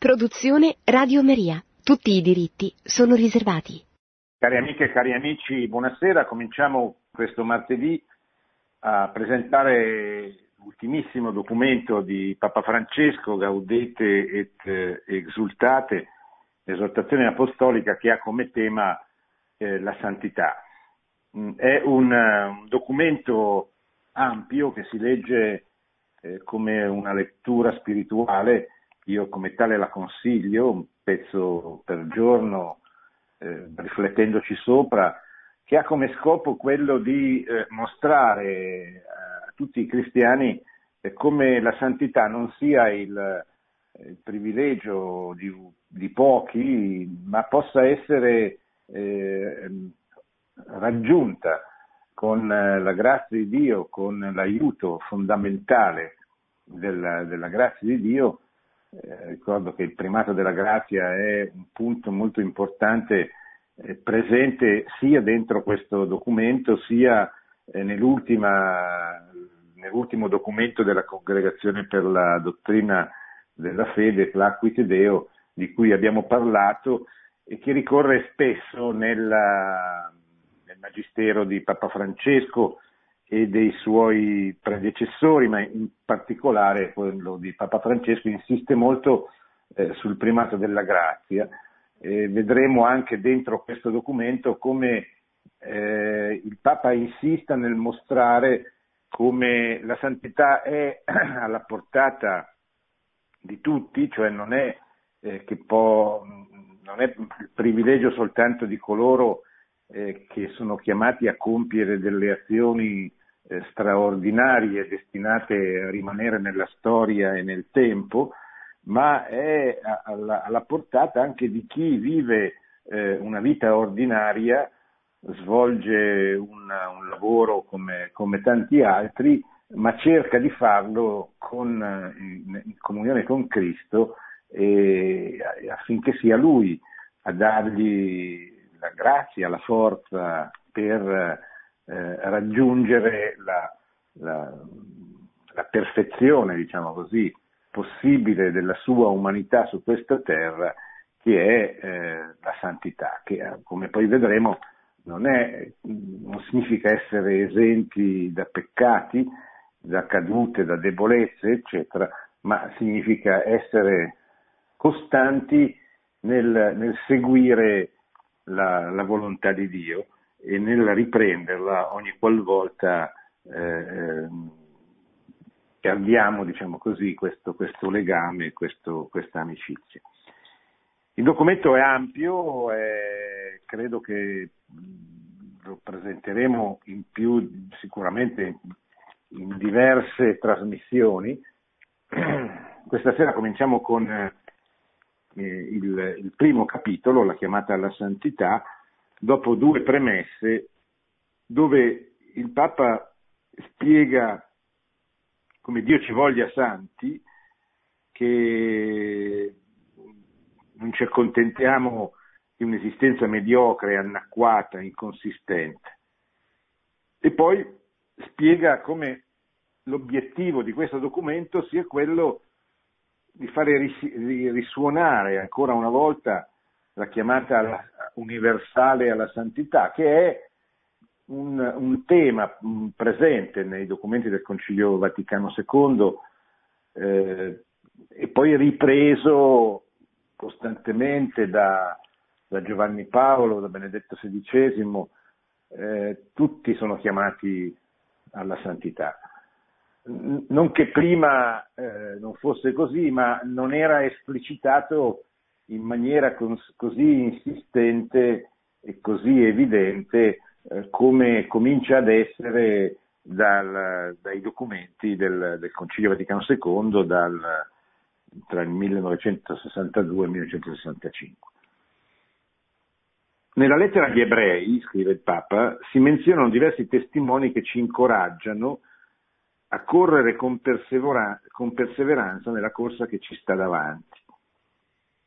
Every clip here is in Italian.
Produzione Radio Maria. Tutti i diritti sono riservati. Cari amiche e cari amici, buonasera. Cominciamo questo martedì a presentare l'ultimissimo documento di Papa Francesco, Gaudete et Exultate, esortazione apostolica che ha come tema eh, la santità. Mm, è un, un, documento ampio che si legge eh, come una lettura spirituale io come tale la consiglio, un pezzo per giorno, eh, riflettendoci sopra, che ha come scopo quello di eh, mostrare eh, a tutti i cristiani eh, come la santità non sia il, eh, il privilegio di, di, pochi, ma possa essere raggiunta con la grazia di Dio, con l'aiuto fondamentale della, della grazia di Dio, eh, ricordo che il primato della grazia è un punto molto importante eh, presente sia dentro questo documento sia eh, nell'ultimo documento della Congregazione per la dottrina della fede, Placuit Deo, di cui abbiamo parlato e che ricorre spesso nella, nel magistero di Papa Francesco e dei suoi predecessori, ma in particolare quello di Papa Francesco, insiste molto eh, sul primato della grazia. Eh, vedremo anche dentro questo documento come eh, il Papa insista nel mostrare come la santità è alla portata di tutti, cioè non è, eh, può, non è il privilegio soltanto di coloro eh, che sono chiamati a compiere delle azioni straordinarie destinate a rimanere nella storia e nel tempo, ma è alla, alla portata anche di chi vive eh, una vita ordinaria, svolge una, un lavoro come, come, tanti altri, ma cerca di farlo con, in, in comunione con Cristo e, affinché sia Lui a dargli la grazia, la forza per eh, raggiungere la, la, la perfezione, diciamo così, possibile della sua umanità su questa terra, che è eh, la santità, che eh, come poi vedremo non, è, non, significa essere esenti da peccati, da cadute, da debolezze, eccetera, ma significa essere costanti nel, nel seguire la, la, volontà di Dio e nel riprenderla ogni qualvolta eh, perdiamo, diciamo così, questo, questo legame, questo, questa amicizia. Il documento è ampio, e credo che lo presenteremo in più, sicuramente in diverse trasmissioni. Questa sera cominciamo con eh, il, il primo capitolo, la chiamata alla santità, dopo due premesse dove il Papa spiega come Dio ci voglia santi, che non ci accontentiamo di un'esistenza mediocre, anacquata, inconsistente. E poi spiega come l'obiettivo di questo documento sia quello di fare risuonare ancora una volta la chiamata universale alla santità, che è un, un tema mm, presente nei documenti del Concilio Vaticano II eh, e poi ripreso costantemente da, da, Giovanni Paolo, da Benedetto XVI, eh, tutti sono chiamati alla santità. Non che prima eh, non fosse così, ma non era esplicitato in maniera cos- così insistente e così evidente eh, come comincia ad essere dal, dai documenti del, del, Concilio Vaticano II dal, tra il 1962 e il 1965. Nella lettera agli ebrei, scrive il Papa, si menzionano diversi testimoni che ci incoraggiano a correre con, persevera- con perseveranza nella corsa che ci sta davanti.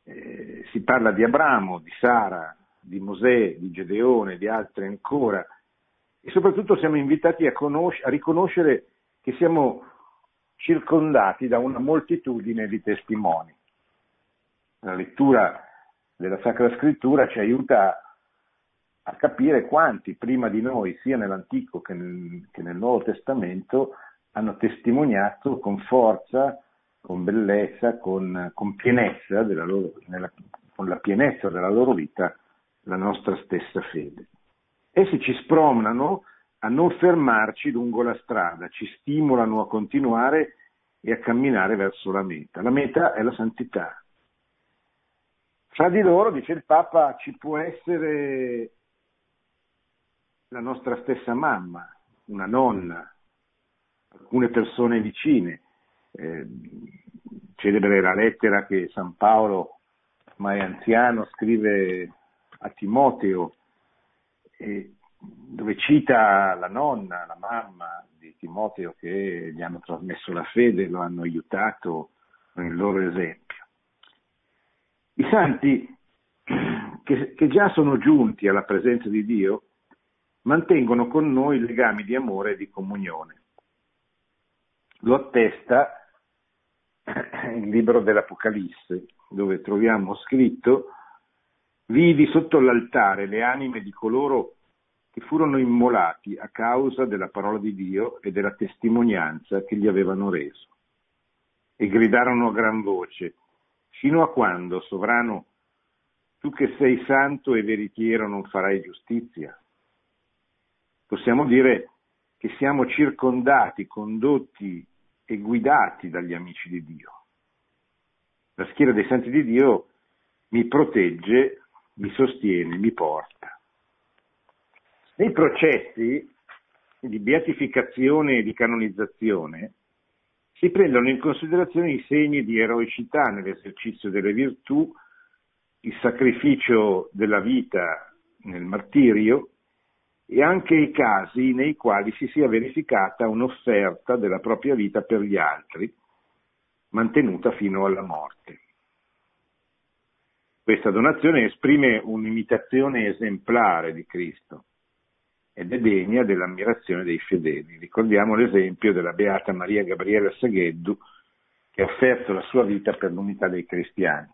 Eh, si parla di Abramo, di Sara, di Mosè, di Gedeone, di altri ancora, e soprattutto siamo invitati a, conosc- a riconoscere che siamo circondati da una moltitudine di testimoni. La lettura della Sacra Scrittura ci aiuta a capire quanti prima di noi, sia nell'Antico che nel, che nel Nuovo Testamento, hanno testimoniato con forza, con bellezza, con, con pienezza loro, nella, con la pienezza della loro vita la nostra stessa fede. Essi ci spronano a non fermarci lungo la strada, ci stimolano a continuare e a camminare verso la meta. La meta è la santità. Fra di loro, dice il Papa, ci può essere la nostra stessa mamma, una nonna, alcune persone vicine. Eh, celebre la lettera che San Paolo, ormai anziano, scrive a Timoteo, eh, dove cita la nonna, la mamma di Timoteo che gli hanno trasmesso la fede, lo hanno aiutato nel loro esempio. I santi che, che già sono giunti alla presenza di Dio mantengono con noi legami di amore e di comunione. Lo attesta il libro dell'Apocalisse, dove troviamo scritto Vidi sotto l'altare le anime di coloro che furono immolati a causa della parola di Dio e della testimonianza che gli avevano reso. E gridarono a gran voce, fino a quando, sovrano, tu che sei santo e veritiero non farai giustizia? Possiamo dire che siamo circondati, condotti e guidati dagli amici di Dio. La schiera dei santi di Dio mi protegge, mi sostiene, mi porta. Nei processi di beatificazione e di canonizzazione si prendono in considerazione i segni di eroicità nell'esercizio delle virtù, il sacrificio della vita nel martirio e anche i casi nei quali si sia verificata un'offerta della propria vita per gli altri, mantenuta fino alla morte. Questa donazione esprime un'imitazione esemplare di Cristo ed è degna dell'ammirazione dei fedeli. Ricordiamo l'esempio della Beata Maria Gabriela Sagheddu che ha offerto la sua vita per l'unità dei cristiani.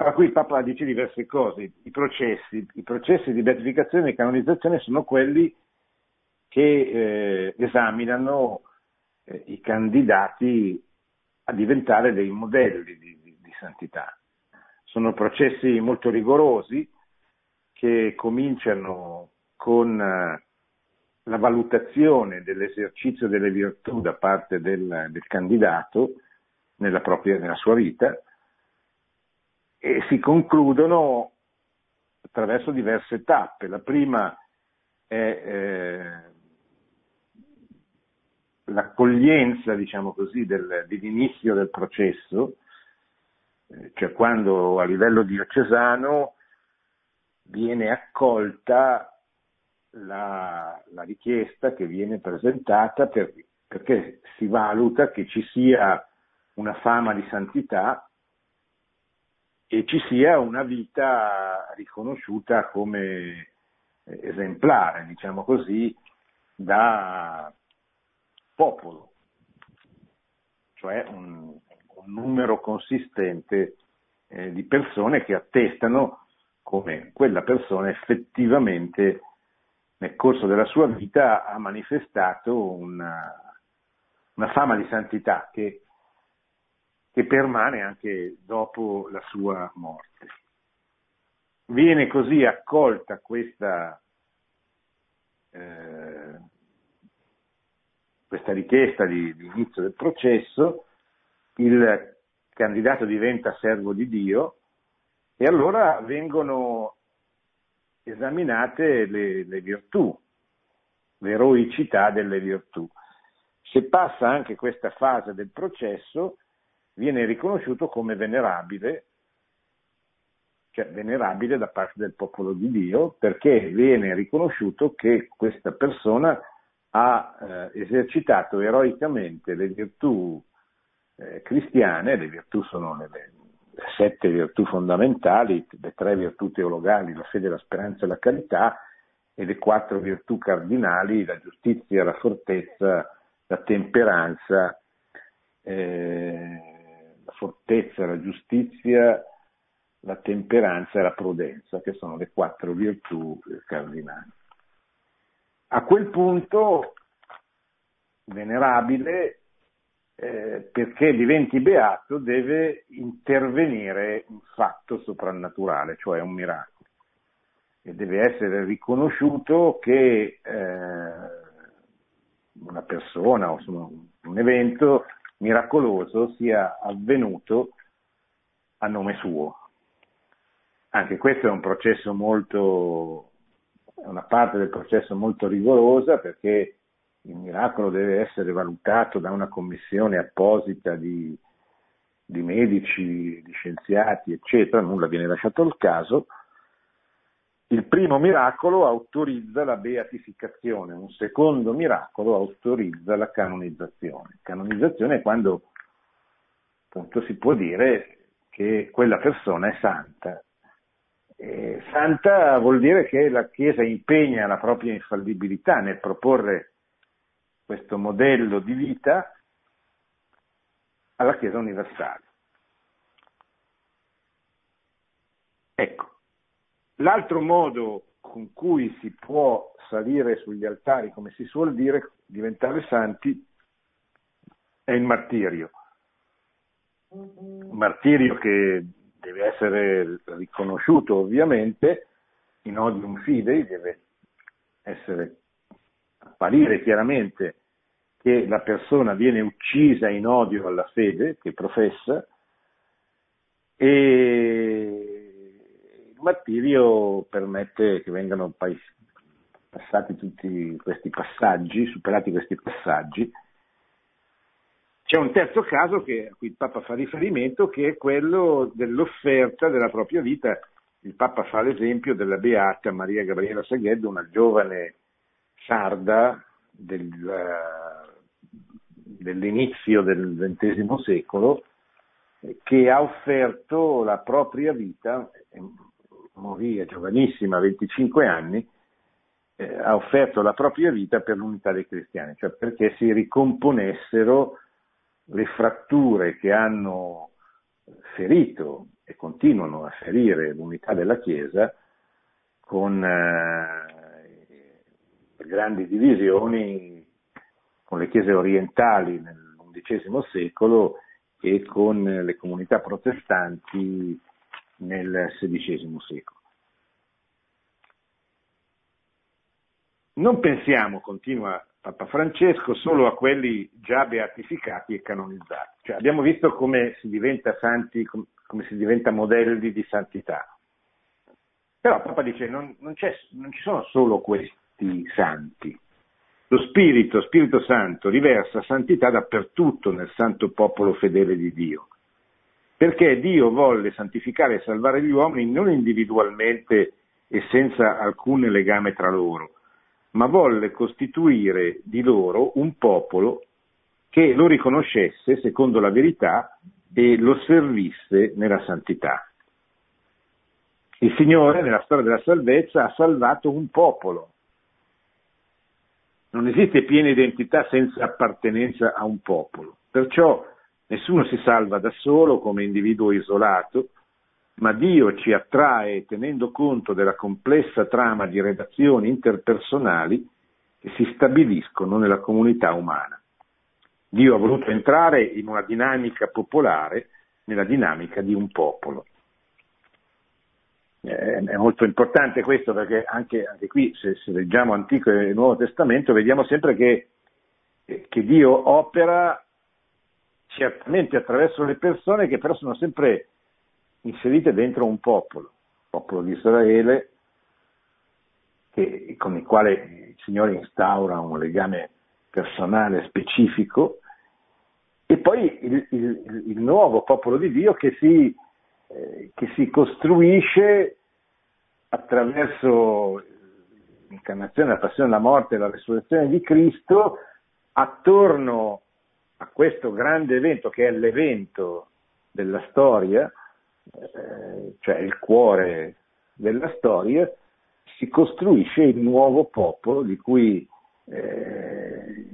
Allora qui il Papa dice diverse cose, I processi, i processi di beatificazione e canonizzazione sono quelli che eh, esaminano eh, i candidati a diventare dei modelli di, di, di santità. Sono processi molto rigorosi che cominciano con eh, la valutazione dell'esercizio delle virtù da parte del, del candidato nella, propria, nella sua vita, e si concludono attraverso diverse tappe. La prima è eh, l'accoglienza, diciamo così, del, dell'inizio del processo, eh, cioè quando a livello diocesano viene accolta la, la richiesta che viene presentata per, perché si valuta che ci sia una fama di santità e ci sia una vita riconosciuta come eh, esemplare, diciamo così, da popolo, cioè un, un numero consistente eh, di persone che attestano come quella persona effettivamente nel corso della sua vita ha manifestato una, una fama di santità che che permane anche dopo la sua morte. Viene così accolta questa, eh, questa richiesta di, di inizio del processo, il candidato diventa servo di Dio e allora vengono esaminate le, le virtù, l'eroicità delle virtù. Se passa anche questa fase del processo, viene riconosciuto come venerabile, cioè venerabile da parte del popolo di Dio, perché viene riconosciuto che questa persona ha eh, esercitato eroicamente le virtù eh, cristiane, le virtù sono le, le, sette virtù fondamentali, le tre virtù teologali, la fede, la speranza e la carità, e le quattro virtù cardinali, la giustizia, la fortezza, la temperanza, eh, la fortezza, la giustizia, la temperanza e la prudenza, che sono le quattro virtù cardinali. A quel punto, venerabile, eh, perché diventi beato, deve intervenire un fatto soprannaturale, cioè un miracolo. E deve essere riconosciuto che eh, una persona o un evento miracoloso sia avvenuto a nome suo. Anche questo è un processo molto, una parte del processo molto rigorosa perché il miracolo deve essere valutato da una commissione apposita di, di medici, di scienziati, eccetera, nulla viene lasciato al caso. Il primo miracolo autorizza la beatificazione, un secondo miracolo autorizza la canonizzazione. Canonizzazione è quando appunto si può dire che quella persona è santa. E santa vuol dire che la Chiesa impegna la propria infallibilità nel proporre questo modello di vita alla Chiesa universale. Ecco, l'altro modo con cui si può salire sugli altari, come si suol dire, diventare santi, è il martirio. Un martirio che deve essere riconosciuto ovviamente in odium fidei, deve essere apparire chiaramente che la persona viene uccisa in odio alla fede che professa e il martirio permette che vengano passati tutti questi passaggi, superati questi passaggi. C'è un terzo caso che, a cui il Papa fa riferimento, che è quello dell'offerta della propria vita. Il Papa fa l'esempio della beata Maria Gabriela Saghedo, una giovane sarda del, dell'inizio del XX secolo che ha offerto la propria vita, morì giovanissima, a 25 anni, eh, ha offerto la propria vita per l'unità dei cristiani, cioè perché si ricomponessero le fratture che hanno ferito e continuano a ferire l'unità della Chiesa con eh, grandi divisioni con le chiese orientali nell'undicesimo secolo e con le comunità protestanti nel XVI secolo. Non pensiamo, continua Papa Francesco, solo a quelli già beatificati e canonizzati. Cioè, abbiamo visto come si diventa santi, come si diventa modelli di santità. Però Papa dice non, non, non ci sono solo questi santi. Lo Spirito, Spirito Santo, riversa santità dappertutto nel santo popolo fedele di Dio, perché Dio volle santificare e salvare gli uomini non individualmente e senza alcun legame tra loro, ma volle costituire di loro un popolo che lo riconoscesse secondo la verità e lo servisse nella santità. Il Signore, nella storia della salvezza, ha salvato un popolo, non esiste piena identità senza appartenenza a un popolo. Perciò nessuno si salva da solo come individuo isolato, ma Dio ci attrae tenendo conto della complessa trama di relazioni interpersonali che si stabiliscono nella comunità umana. Dio ha voluto entrare in una dinamica popolare, nella dinamica di un popolo è molto importante questo perché anche, anche qui, se, se, leggiamo Antico e Nuovo Testamento, vediamo sempre che, che, Dio opera certamente attraverso le persone che però sono sempre inserite dentro un popolo, il popolo di Israele, che, con il quale il Signore instaura un legame personale specifico, e poi il, il, il nuovo popolo di Dio che si eh, che si costruisce attraverso l'incarnazione, la passione, la morte e la resurrezione di Cristo attorno a questo grande evento che è l'evento della storia, eh, cioè il cuore della storia, si costruisce il nuovo popolo di cui eh,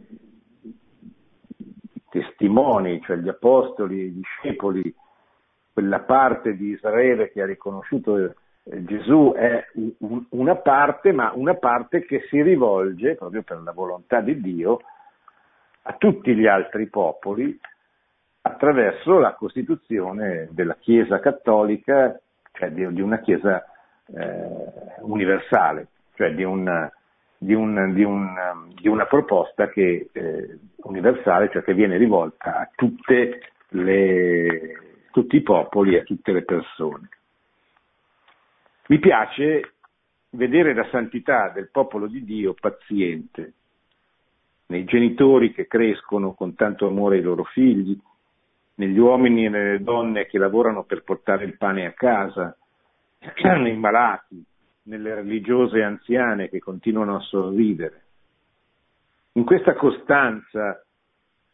testimoni, cioè gli apostoli, i discepoli, quella parte di Israele che ha riconosciuto eh, Gesù è una parte, ma una parte che si rivolge, proprio per la volontà di Dio, a tutti gli altri popoli attraverso la costituzione della Chiesa cattolica, cioè di, una Chiesa eh, universale, cioè di, un, di, un, un, di, una proposta che, eh, universale, cioè che viene rivolta a le, tutti i popoli e a tutte le persone. Mi piace vedere la santità del popolo di Dio paziente, nei genitori che crescono con tanto amore ai loro figli, negli uomini e nelle donne che lavorano per portare il pane a casa, nei malati, nelle religiose anziane che continuano a sorridere. In questa costanza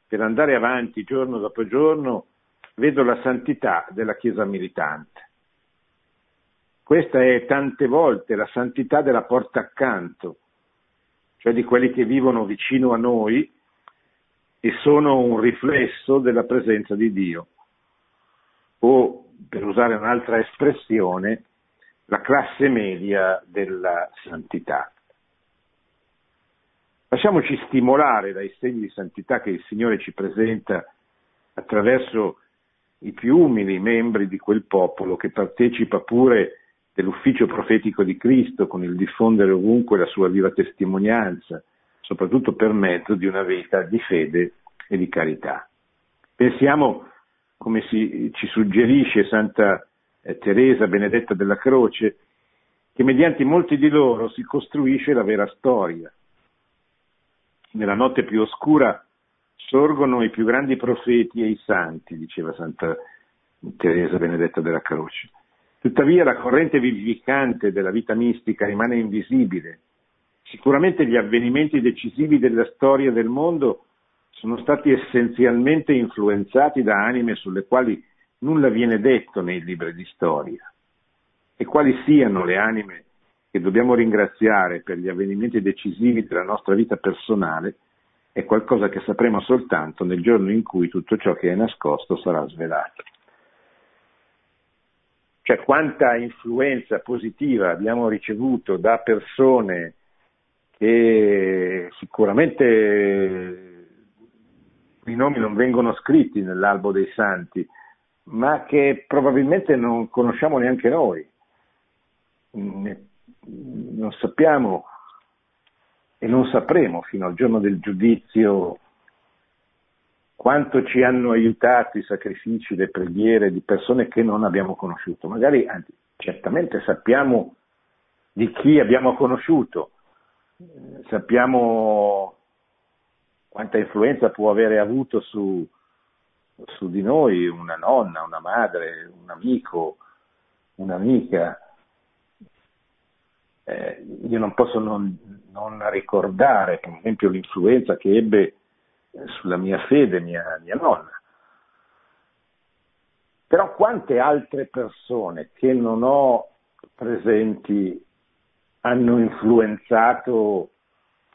per andare avanti giorno dopo giorno vedo la santità della Chiesa militante. Questa è tante volte la santità della porta accanto, cioè di quelli che vivono vicino a noi e sono un riflesso della presenza di Dio. O, per usare un'altra espressione, la classe media della santità. Lasciamoci stimolare dai segni di santità che il Signore ci presenta attraverso i più umili membri di quel popolo che partecipa pure dell'ufficio profetico di Cristo con il diffondere ovunque la sua viva testimonianza, soprattutto per mezzo di una vita di fede e di carità. Pensiamo, come si, ci suggerisce Santa eh, Teresa Benedetta della Croce, che mediante molti di loro si costruisce la vera storia. Nella notte più oscura sorgono i più grandi profeti e i santi, diceva Santa Teresa Benedetta della Croce. Tuttavia la corrente vivificante della vita mistica rimane invisibile. Sicuramente gli avvenimenti decisivi della storia del mondo sono stati essenzialmente influenzati da anime sulle quali nulla viene detto nei libri di storia. E quali siano le anime che dobbiamo ringraziare per gli avvenimenti decisivi della nostra vita personale è qualcosa che sapremo soltanto nel giorno in cui tutto ciò che è nascosto sarà svelato cioè quanta influenza positiva abbiamo ricevuto da persone che sicuramente i nomi non vengono scritti nell'albo dei santi, ma che probabilmente non conosciamo neanche noi. Non sappiamo e non sapremo fino al giorno del giudizio quanto ci hanno aiutato i sacrifici, le preghiere di persone che non abbiamo conosciuto. Magari, anzi, certamente sappiamo di chi abbiamo conosciuto, sappiamo quanta influenza può avere avuto su, su di noi una nonna, una madre, un amico, un'amica. Eh, io non posso non, non ricordare, per esempio, l'influenza che ebbe sulla mia fede mia, mia nonna. Però quante altre persone che non ho presenti hanno influenzato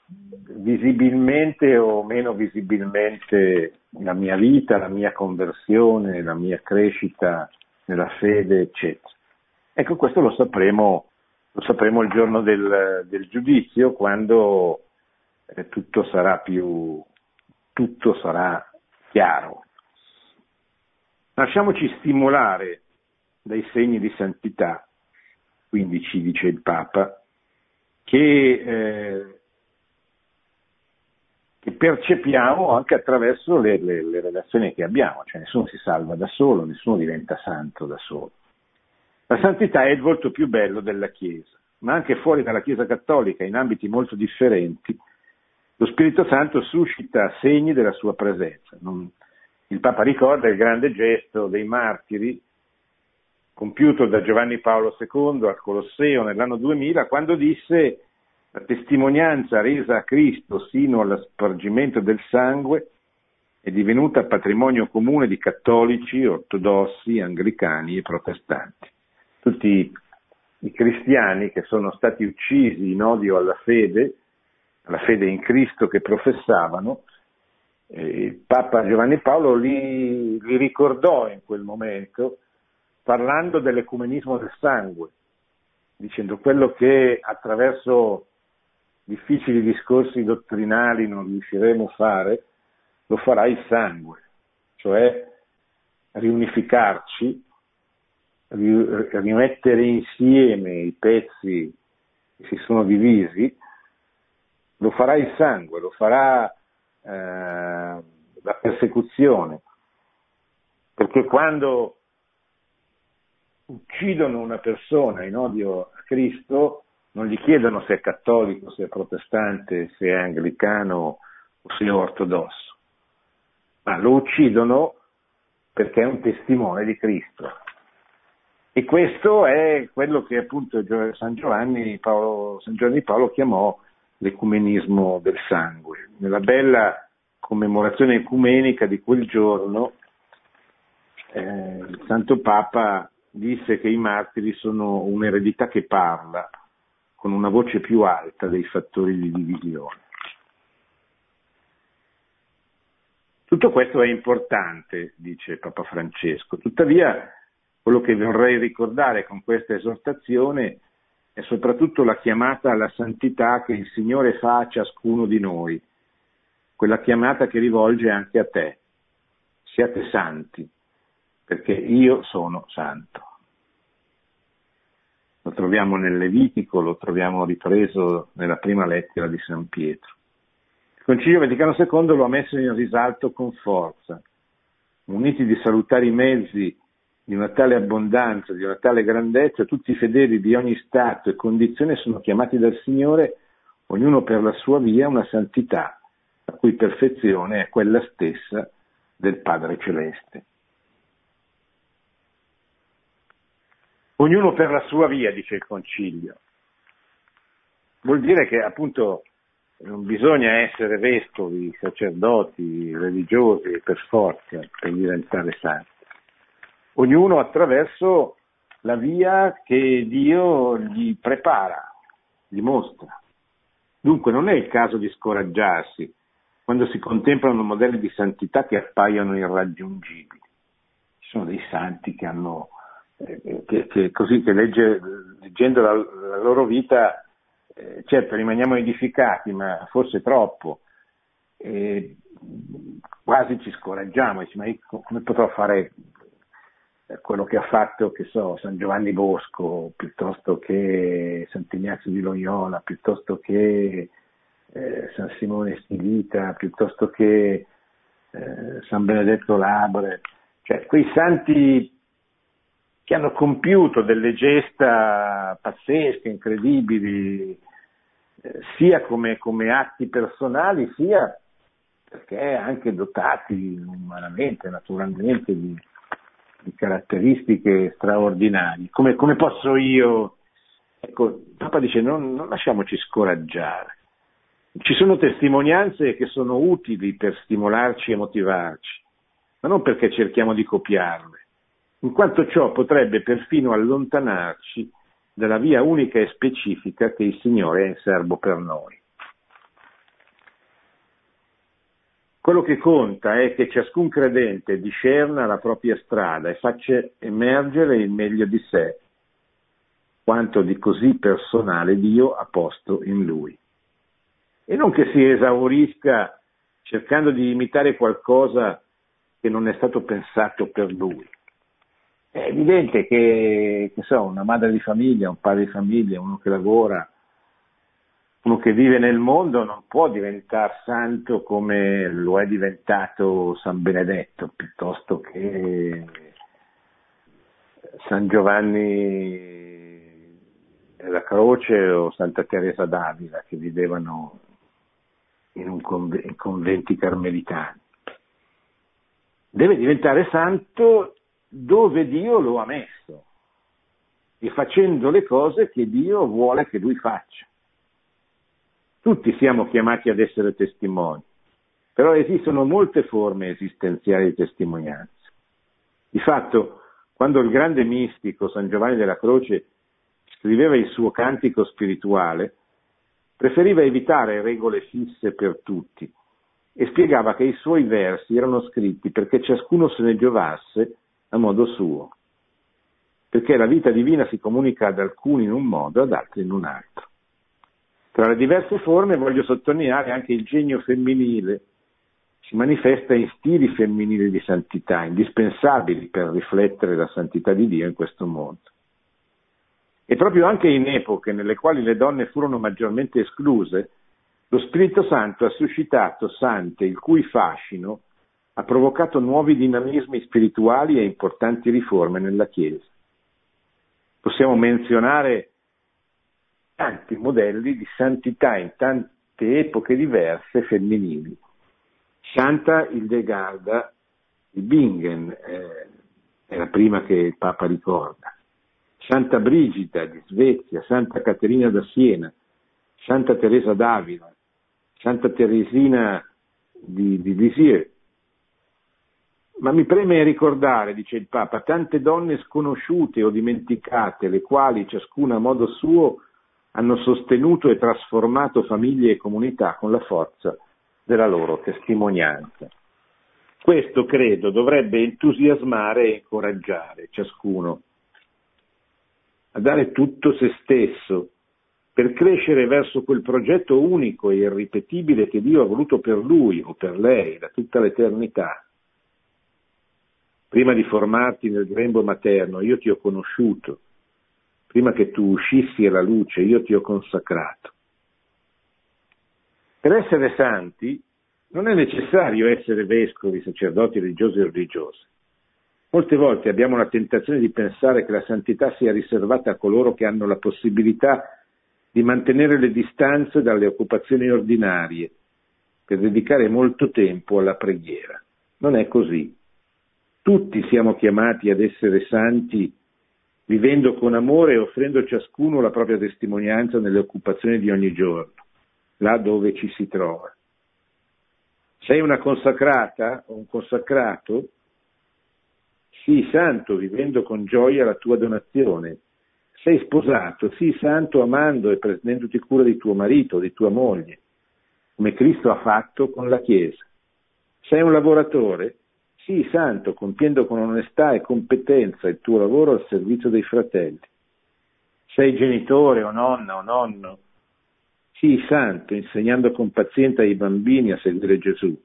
visibilmente o meno visibilmente la mia vita, la mia conversione, la mia crescita nella fede, eccetera. Ecco, questo lo sapremo, lo sapremo il giorno del, del giudizio, quando eh, tutto sarà più, tutto sarà chiaro. Lasciamoci stimolare dai segni di santità, quindi ci dice il Papa, che, eh, che percepiamo anche attraverso le, le, le, relazioni che abbiamo, cioè nessuno si salva da solo, nessuno diventa santo da solo. La santità è il volto più bello della Chiesa, ma anche fuori dalla Chiesa cattolica, in ambiti molto differenti, lo Spirito Santo suscita segni della sua presenza. Non, il Papa ricorda il grande gesto dei martiri compiuto da Giovanni Paolo II al Colosseo nell'anno 2000 quando disse la testimonianza resa a Cristo sino all'aspargimento del sangue è divenuta patrimonio comune di cattolici, ortodossi, anglicani e protestanti. Tutti i cristiani che sono stati uccisi in odio alla fede alla fede in Cristo che professavano, il Papa Giovanni Paolo li, li ricordò in quel momento parlando dell'ecumenismo del sangue, dicendo quello che attraverso difficili discorsi dottrinali non riusciremo a fare, lo farà il sangue, cioè riunificarci, rimettere insieme i pezzi che si sono divisi, lo farà il sangue, lo farà eh, la persecuzione, perché quando uccidono una persona in odio a Cristo, non gli chiedono se è cattolico, se è protestante, se è anglicano o se è ortodosso, ma lo uccidono perché è un testimone di Cristo. E questo è quello che appunto San Giovanni Paolo, San Giovanni Paolo chiamò l'ecumenismo del sangue. Nella bella commemorazione ecumenica di quel giorno, eh, il Santo Papa disse che i martiri sono un'eredità che parla con una voce più alta dei fattori di divisione. Tutto questo è importante, dice Papa Francesco, tuttavia quello che vorrei ricordare con questa esortazione è soprattutto la chiamata alla santità che il Signore fa a ciascuno di noi, quella chiamata che rivolge anche a te. Siate santi, perché io sono santo. Lo troviamo nel Levitico, lo troviamo ripreso nella prima lettera di San Pietro. Il Concilio Vaticano II lo ha messo in risalto con forza. Muniti di salutari mezzi di una tale abbondanza, di una tale grandezza, tutti i fedeli di ogni stato e condizione sono chiamati dal Signore, ognuno per la sua via, una santità, la cui perfezione è quella stessa del Padre Celeste. Ognuno per la sua via, dice il Concilio. Vuol dire che appunto non bisogna essere vescovi, sacerdoti, religiosi per forza per diventare santi. Ognuno attraverso la via che Dio gli prepara, gli mostra. Dunque non è il caso di scoraggiarsi quando si contemplano modelli di santità che appaiono irraggiungibili. Ci sono dei santi che hanno eh, che, che, così che legge, leggendo la, la, loro vita, eh, certo rimaniamo edificati, ma forse troppo, e quasi ci scoraggiamo, dici, ma io come potrò fare quello che ha fatto, che so, San Giovanni Bosco, piuttosto che Sant'Ignazio di Loyola, piuttosto che eh, San Simone Stilita, piuttosto che eh, San Benedetto Labre, cioè quei santi che hanno compiuto delle gesta pazzesche, incredibili, eh, sia come, come, atti personali, sia perché anche dotati umanamente, naturalmente, di caratteristiche straordinarie. Come, come, posso io? Ecco, Papa dice non, non lasciamoci scoraggiare. Ci sono testimonianze che sono utili per stimolarci e motivarci, ma non perché cerchiamo di copiarle in quanto ciò potrebbe perfino allontanarci dalla via unica e specifica che il Signore è in serbo per noi. Quello che conta è che ciascun credente discerna la propria strada e faccia emergere il meglio di sé, quanto di così personale Dio ha posto in lui. E non che si esaurisca cercando di imitare qualcosa che non è stato pensato per lui. È evidente che, che so, una madre di famiglia, un padre di famiglia, uno che lavora, uno che vive nel mondo non può diventare santo come lo è diventato San Benedetto, piuttosto che San Giovanni della Croce o Santa Teresa d'Avila che vivevano in, un conv- in conventi carmelitani. Deve diventare santo dove Dio lo ha messo e facendo le cose che Dio vuole che lui faccia. Tutti siamo chiamati ad essere testimoni, però esistono molte forme esistenziali di testimonianza. Di fatto, quando il grande mistico San Giovanni della Croce scriveva il suo cantico spirituale, preferiva evitare regole fisse per tutti e spiegava che i suoi versi erano scritti perché ciascuno se ne giovasse a modo suo, perché la vita divina si comunica ad alcuni in un modo, ad altri in un altro. Tra le diverse forme voglio sottolineare anche il genio femminile, si manifesta in stili femminili di santità, indispensabili per riflettere la santità di Dio in questo mondo. E proprio anche in epoche nelle quali le donne furono maggiormente escluse, lo Spirito Santo ha suscitato sante il cui fascino ha provocato nuovi dinamismi spirituali e importanti riforme nella Chiesa. Possiamo menzionare tanti modelli di santità in tante epoche diverse femminili. Santa Hildegarda di Bingen eh, è la prima che il Papa ricorda. Santa Brigida di Svezia, Santa Caterina da Siena, Santa Teresa d'Avila, Santa Teresina di, di Lisieux. Ma mi preme ricordare, dice il Papa, tante donne sconosciute o dimenticate, le quali, ciascuna a modo suo, hanno sostenuto e trasformato famiglie e comunità con la forza della loro testimonianza. Questo, credo, dovrebbe entusiasmare e incoraggiare ciascuno a dare tutto se stesso per crescere verso quel progetto unico e irripetibile che Dio ha voluto per lui o per lei da tutta l'eternità. Prima di formarti nel grembo materno io ti ho conosciuto, prima che tu uscissi alla luce io ti ho consacrato. Per essere santi non è necessario essere vescovi, sacerdoti religiosi o religiose. Molte volte abbiamo la tentazione di pensare che la santità sia riservata a coloro che hanno la possibilità di mantenere le distanze dalle occupazioni ordinarie per dedicare molto tempo alla preghiera. Non è così. Tutti siamo chiamati ad essere santi vivendo con amore e offrendo ciascuno la propria testimonianza nelle occupazioni di ogni giorno là dove ci si trova. Sei una consacrata o un consacrato? Sii santo vivendo con gioia la tua donazione. Sei sposato? Sii santo amando e prendendoti cura di tuo marito, di tua moglie, come Cristo ha fatto con la Chiesa. Sei un lavoratore? Sii santo compiendo con onestà e competenza il tuo lavoro al servizio dei fratelli. Sei genitore o nonna o nonno? Sii santo, insegnando con pazienza ai bambini a seguire Gesù.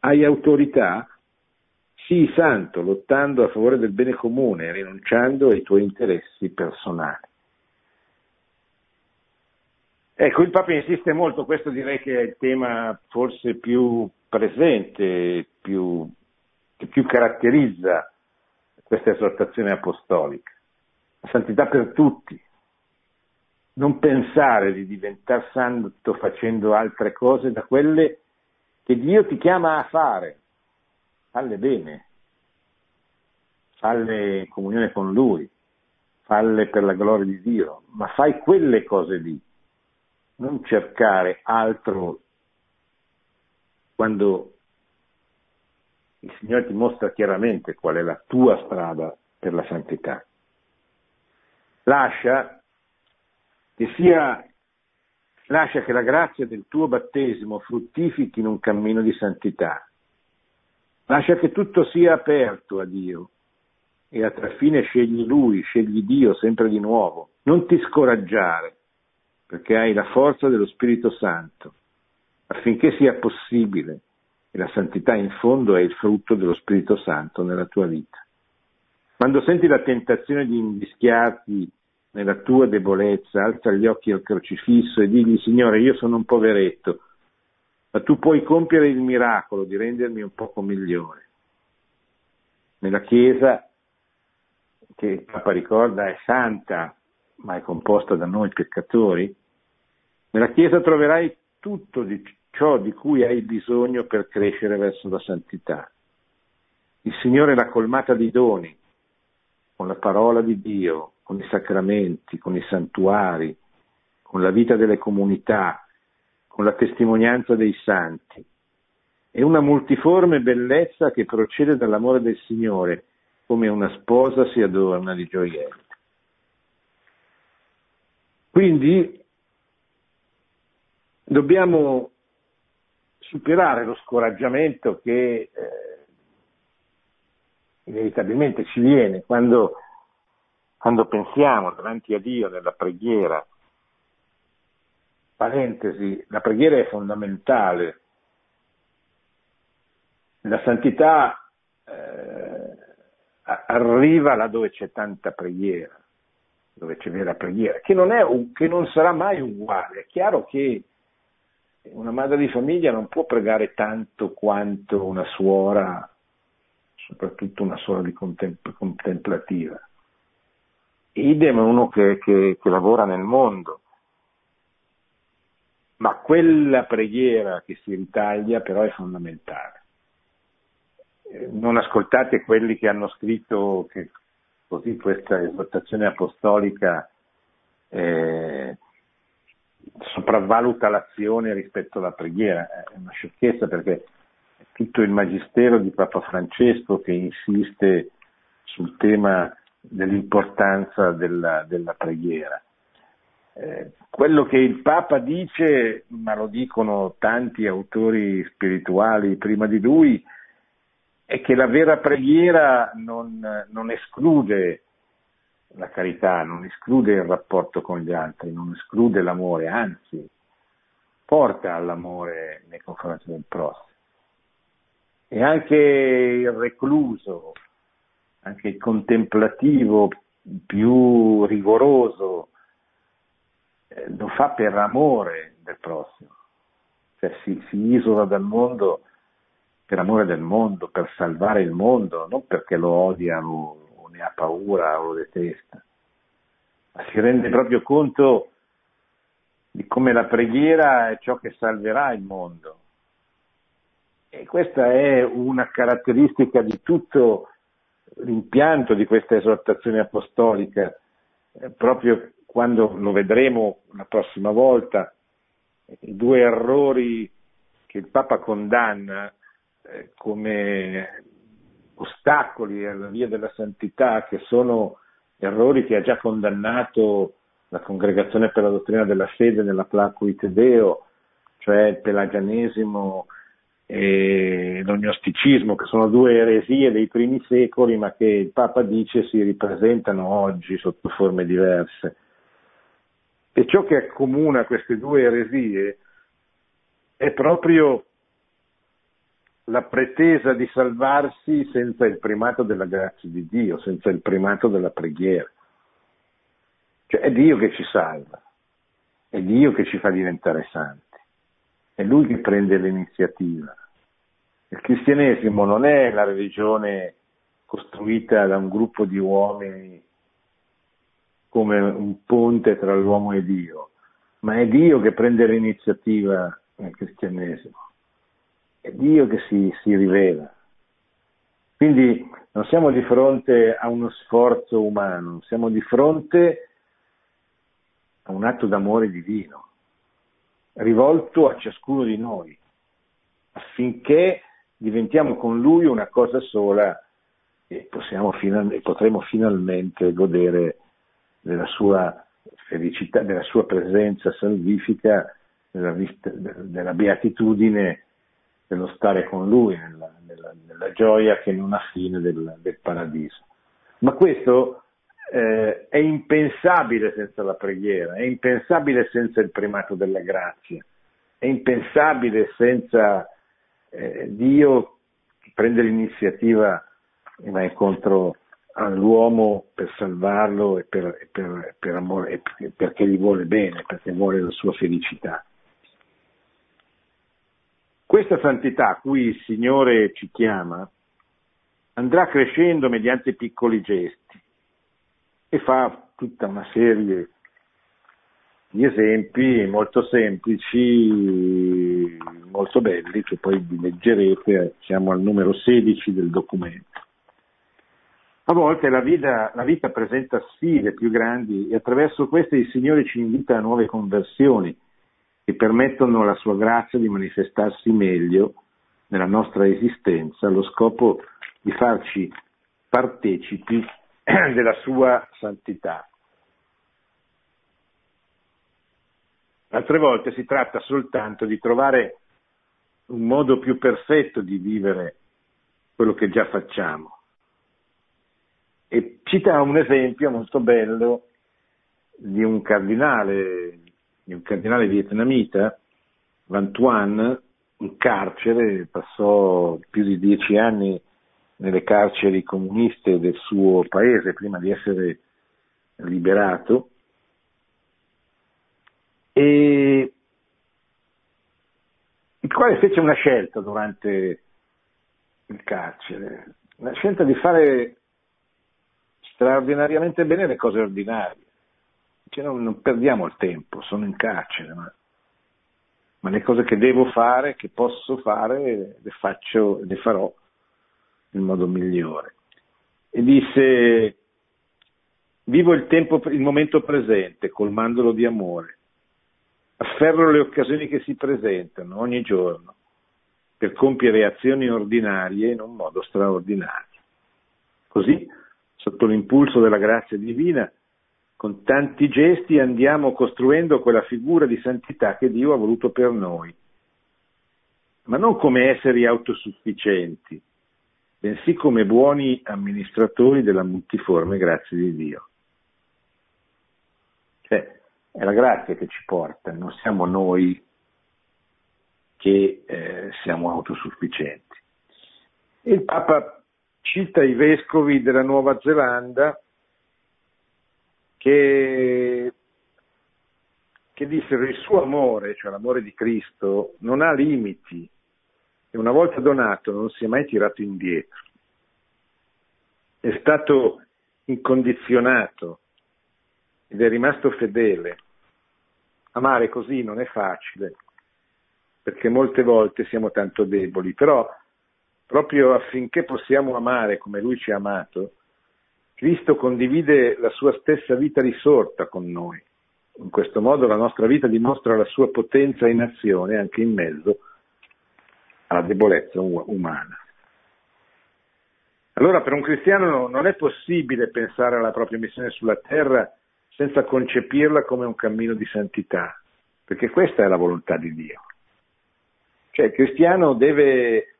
Hai autorità? Sii santo, lottando a favore del bene comune, rinunciando ai tuoi interessi personali. Ecco, il Papa insiste molto, questo direi che è il tema forse più presente, più, che più caratterizza questa esortazione apostolica. La santità per tutti, non pensare di diventare santo facendo altre cose da quelle che Dio ti chiama a fare. Falle bene, falle in comunione con Lui, falle per la gloria di Dio, ma fai quelle cose lì, non cercare altro quando il Signore ti mostra chiaramente qual è la tua strada per la santità. Lascia che sia, lascia che la grazia del tuo battesimo fruttifichi in un cammino di santità. Lascia che tutto sia aperto a Dio e a tal fine scegli Lui, scegli Dio sempre di nuovo. Non ti scoraggiare, perché hai la forza dello Spirito Santo, affinché sia possibile. E la santità in fondo è il frutto dello Spirito Santo nella tua vita. Quando senti la tentazione di invischiarti nella tua debolezza, alza gli occhi al crocifisso e digli Signore, io sono un poveretto, ma tu puoi compiere il miracolo di rendermi un poco migliore. Nella Chiesa, che il Papa ricorda è santa, ma è composta da noi peccatori, nella Chiesa troverai tutto di ciò di cui hai bisogno per crescere verso la santità. Il Signore l'ha colmata di doni, con la parola di Dio, con i sacramenti, con i santuari, con la vita delle comunità, con la testimonianza dei santi. È una multiforme bellezza che procede dall'amore del Signore, come una sposa si adorna di gioielli. Quindi dobbiamo superare lo scoraggiamento che eh, inevitabilmente ci viene quando, quando pensiamo davanti a Dio nella preghiera. Parentesi, la preghiera è fondamentale. La santità eh, arriva là dove c'è tanta preghiera, dove c'è vera preghiera, che non, è, che non sarà mai uguale. È chiaro che una madre di famiglia non può pregare tanto quanto una suora, soprattutto una suora di contempl- contemplativa. Idem uno che, che, che lavora nel mondo. Ma quella preghiera che si ritaglia però è fondamentale. Eh, non ascoltate quelli che hanno scritto che così questa esortazione apostolica eh, sopravvaluta l'azione rispetto alla preghiera. È una sciocchezza perché è tutto il magistero di Papa Francesco che insiste sul tema dell'importanza della, della preghiera. Eh, quello che il Papa dice, ma lo dicono tanti autori spirituali prima di lui, è che la vera preghiera non, non esclude la carità, non esclude il rapporto con gli altri, non esclude l'amore, anzi porta all'amore nei confronti del prossimo. E anche il recluso, anche il contemplativo più rigoroso, eh, lo fa per amore del prossimo, cioè si, si isola dal mondo per amore del mondo, per salvare il mondo, non perché lo odiano ne ha paura o lo detesta, ma si rende proprio conto di come la preghiera è ciò che salverà il mondo. E questa è una caratteristica di tutto l'impianto di questa esortazione apostolica, eh, proprio quando lo vedremo la prossima volta, i due errori che il Papa condanna eh, come ostacoli alla via della santità, che sono errori che ha già condannato la Congregazione per la dottrina della fede nella Placuit Deo, cioè il pelagianesimo e l'ognosticismo, che sono due eresie dei primi secoli, ma che il Papa dice si ripresentano oggi sotto forme diverse. E ciò che accomuna queste due eresie è proprio la pretesa di salvarsi senza il primato della grazia di Dio, senza il primato della preghiera. Cioè è Dio che ci salva, è Dio che ci fa diventare santi, è Lui che prende l'iniziativa. Il cristianesimo non è la religione costruita da un gruppo di uomini come un ponte tra l'uomo e Dio, ma è Dio che prende l'iniziativa nel cristianesimo è Dio che si, si rivela. Quindi non siamo di fronte a uno sforzo umano, siamo di fronte a un atto d'amore divino, rivolto a ciascuno di noi, affinché diventiamo con Lui una cosa sola e final, potremo finalmente godere della sua felicità, della sua presenza salvifica, della, della beatitudine dello stare con lui, nella, nella, nella gioia che non ha fine del, del paradiso. Ma questo eh, è impensabile senza la preghiera, è impensabile senza il primato della grazia, è impensabile senza eh, Dio che prende l'iniziativa e va incontro all'uomo per salvarlo e, per, per, per amore, perché gli vuole bene, perché vuole la sua felicità. Questa santità a cui il Signore ci chiama andrà crescendo mediante piccoli gesti e fa tutta una serie di esempi molto semplici, molto belli, che poi vi leggerete, siamo al numero 16 del documento. A volte la vita, la vita presenta sfide più grandi e attraverso queste il Signore ci invita a nuove conversioni, che permettono alla sua grazia di manifestarsi meglio nella nostra esistenza allo scopo di farci partecipi della sua santità. Altre volte si tratta soltanto di trovare un modo più perfetto di vivere quello che già facciamo. E cita un esempio molto bello di un cardinale, di un cardinale vietnamita, Van Tuan, in carcere, passò più di dieci anni nelle carceri comuniste del suo paese prima di essere liberato e il quale fece una scelta durante il carcere, la scelta di fare straordinariamente bene le cose ordinarie. Cioè non, non, perdiamo il tempo, sono in carcere, ma, ma, le cose che devo fare, che posso fare, le faccio, le farò nel modo migliore. E disse, vivo il, tempo, il momento presente, colmandolo di amore, afferro le occasioni che si presentano ogni giorno per compiere azioni ordinarie in un modo straordinario. Così, sotto l'impulso della grazia divina, con tanti gesti andiamo costruendo quella figura di santità che Dio ha voluto per noi, ma non come esseri autosufficienti, bensì come buoni amministratori della multiforme grazia di Dio. Cioè, è la grazia che ci porta, non siamo noi che eh, siamo autosufficienti. Il Papa cita i vescovi della Nuova Zelanda che, che dissero il suo amore, cioè l'amore di Cristo, non ha limiti e una volta donato non si è mai tirato indietro. È stato incondizionato ed è rimasto fedele. Amare così non è facile, perché molte volte siamo tanto deboli, però proprio affinché possiamo amare come Lui ci ha amato, Cristo condivide la sua stessa vita risorta con noi. In questo modo la nostra vita dimostra la sua potenza in azione anche in mezzo alla debolezza umana. Allora per un cristiano non è possibile pensare alla propria missione sulla terra senza concepirla come un cammino di santità, perché questa è la volontà di Dio. Cioè il cristiano deve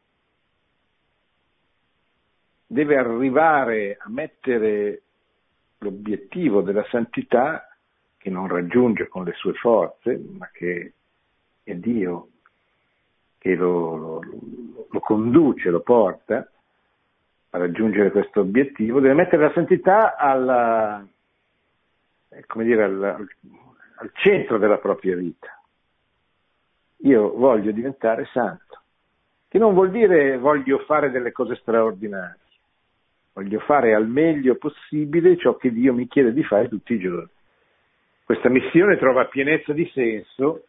deve arrivare a mettere l'obiettivo della santità che non raggiunge con le sue forze, ma che è Dio che lo, lo, lo conduce, lo porta a raggiungere questo obiettivo, deve mettere la santità alla, dire, al, al centro della propria vita. Io voglio diventare santo, che non vuol dire voglio fare delle cose straordinarie, voglio fare al meglio possibile ciò che Dio mi chiede di fare tutti i giorni. Questa missione trova pienezza di senso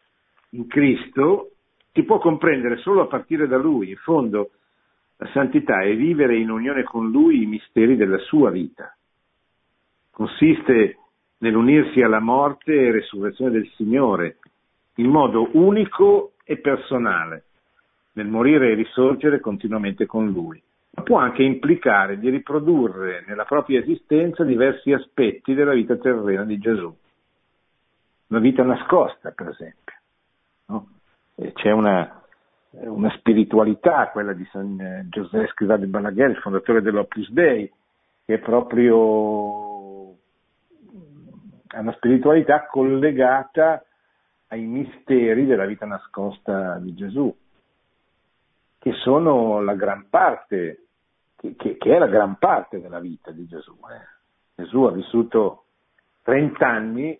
in Cristo, si può comprendere solo a partire da Lui. In fondo, la santità è vivere in unione con Lui i misteri della sua vita. Consiste nell'unirsi alla morte e resurrezione del Signore in modo unico e personale, nel morire e risorgere continuamente con Lui può anche implicare di riprodurre nella propria esistenza diversi aspetti della vita terrena di Gesù. Una vita nascosta, per esempio. No? C'è una, una, spiritualità, quella di San eh, Giuseppe Scrivà di Balaguer, il fondatore dell'Opus Dei, che è proprio una spiritualità collegata ai misteri della vita nascosta di Gesù, che sono la gran parte che, che, che, la gran parte della vita di Gesù. Eh. Gesù ha vissuto 30 anni